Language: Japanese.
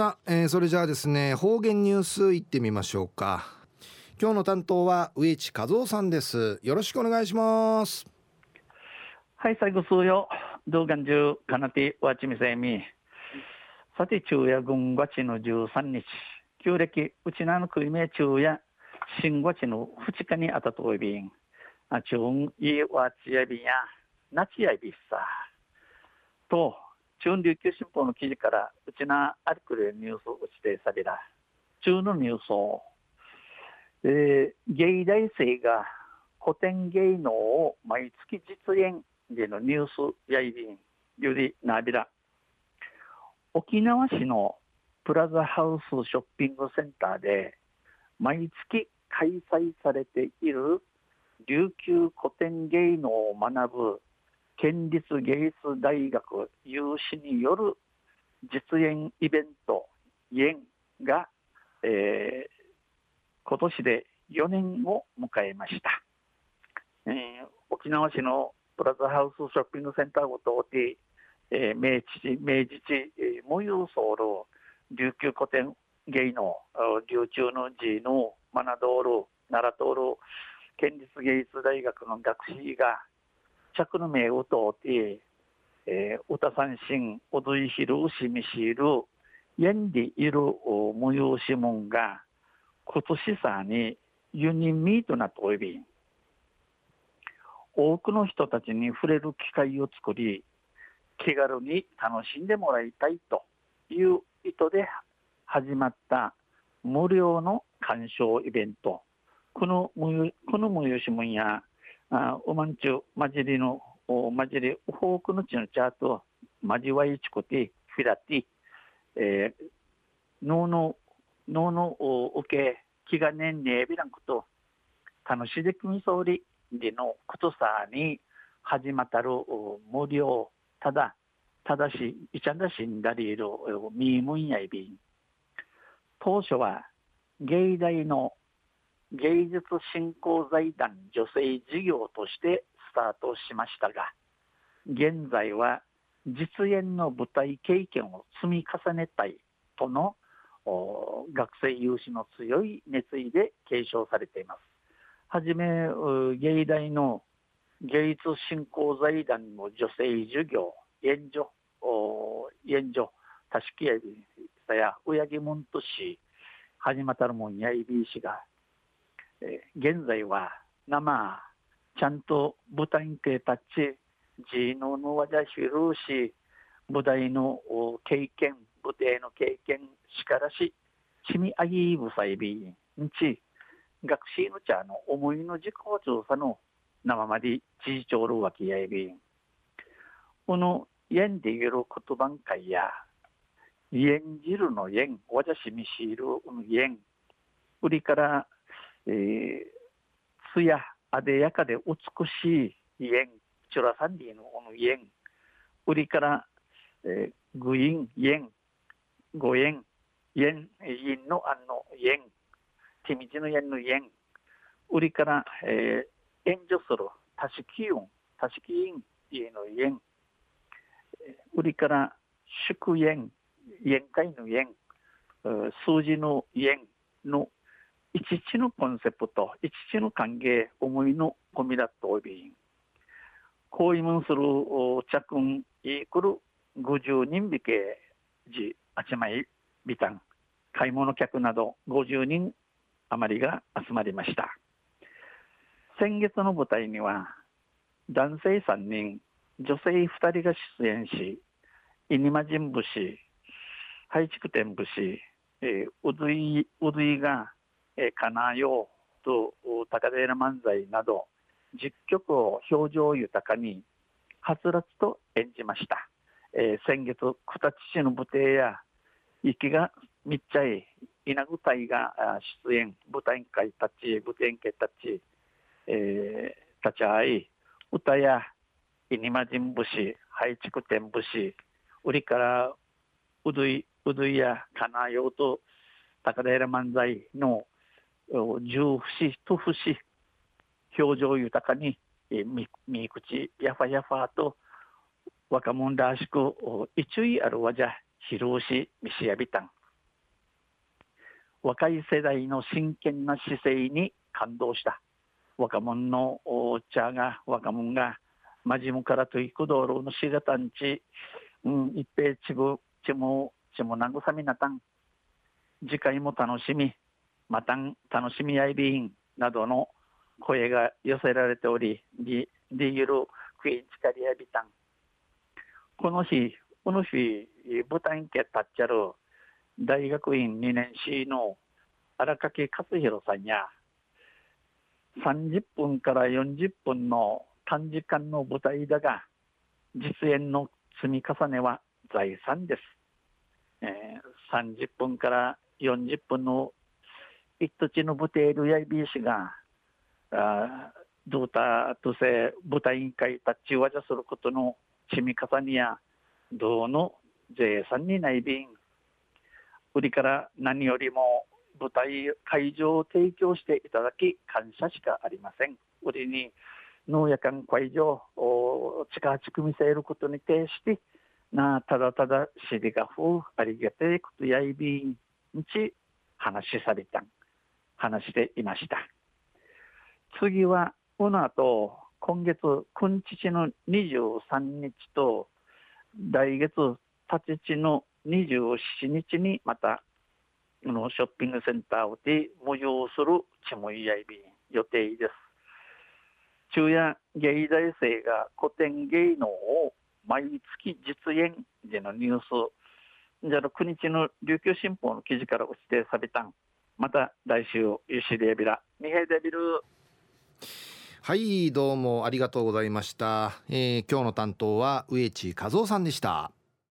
さあ、えー、それじゃあですね方言ニュースいってみましょうか。今日の担当は植地和夫さんです。よろしくお願いします。はい最後数よ。動画中かなてわちみせみ。さて昼夜軍月の13日。旧暦うちなの国名昼夜。新月の2日にあたといびん。あちゅんいわちやびんや。なちやびさ。と中琉球新報の記事からうちなありくるニュースを指定された。中のニュースを、えー、芸大生が古典芸能を毎月実演でのニュースやいびんよりなびら沖縄市のプラザハウスショッピングセンターで毎月開催されている琉球古典芸能を学ぶ県立芸術大学有志による実演イベント演が、えー、今年で4年を迎えました、えー、沖縄市のプラザハウスショッピングセンターごとで、えー、明治明治地、えー、無有ソウ琉球古典芸能琉球の寺のマナドール奈良ドール県立芸術大学の学士が着の名を通って、えー、歌三振、踊りひる、しみしる、やんでいる催し物が、今年さにユニミートなとおび、多くの人たちに触れる機会を作り、気軽に楽しんでもらいたいという意図で始まった無料の鑑賞イベント。このこの催し物やあおまんちゅう、まじりの、おまじり、うほうくのちのチャート、まじわいちこて、フィラティ、えー、脳の、脳のおけ、気がねんねえびらんこと、楽しでくみそうりでのことさに始またる無料、ただ、ただし、いちゃんだしんだりいる、みーむんやいびん。当初は、芸大の芸術振興財団女性事業としてスタートしましたが現在は実演の舞台経験を積み重ねたいとの学生有志の強い熱意で継承されています。はじめ芸大の芸術振興財団の女性授業援助援助たしきやさや親木門とし始またるもんやいびいしがえ現在は生ちゃんと舞台に立ち地ののわじゃしるし舞台の経験舞台の経験しからしちみあぎぶさいびんち学習の茶の思いの自己調査の生まで知事長るわけやいびん。このやんでいる言葉会や演じるの縁わじゃしみしる縁。売りからえー、つやあでやかで美しい家チュラサンディの？この家。売りから、えー、グイン家ご縁。縁インのあの縁ティミジの縁の縁売りから、えー、援助する。タシキユンタシキイン家の縁売りから祝縁宴会の縁数字の縁の一地のコンセプト、一地の歓迎、思いの込みだとおびこういうもんする着んいくる50人引けじあちまいビタン、買い物客など50人余りが集まりました。先月の舞台には男性3人、女性2人が出演し、イニマ人武士、廃築店武士、えー、うずい、うずいがえかなよと高寺漫才など10曲を表情豊かにはつらつと演じました、えー、先月九田市の舞台や息がみっちゃい稲具隊が出演舞台会たち舞台会たち、えー、立ち会い歌や稲間人武士廃築店武士売りからうどいうどいやかなようと高寺漫才の十節と節表情豊かにみ口やファやファと若者らしく一位あるわじゃ広しみしやびたん。若い世代の真剣な姿勢に感動した。若者のお茶が若者が真面目からといく道路のしがたんち、うん、一平ちぶちもちも慰みなたん。次回も楽しみ。またん楽しみやいびんなどの声が寄せられておりリリギルクイーンチカリアビタン。この日この日舞台に立っちゃる大学院2年 C の荒掛勝弘さんや30分から40分の短時間の舞台だが実演の積み重ねは財産です、えー、30分から40分の一土の舞台ルヤイビー氏があドータとせ舞台委員会立ちわじゃすることの積み重ねや道の税産にない便売りから何よりも舞台会場を提供していただき感謝しかありません。売りに農夜間会場を近く見せることに対してなただただ尻がふうありがていことやいびんち話しされた話していました。次はこの後今月今日の23日と来月立ちちの27日にまたのショッピングセンターで模様するちもいやいび予定です。昼夜芸大生が古典芸能を毎月実演でのニュース。じゃあ9日の琉球新報の記事から指定されたん。また来週ゆしでビラミヘデビル。はいどうもありがとうございました、えー、今日の担当は植地和夫さんでした。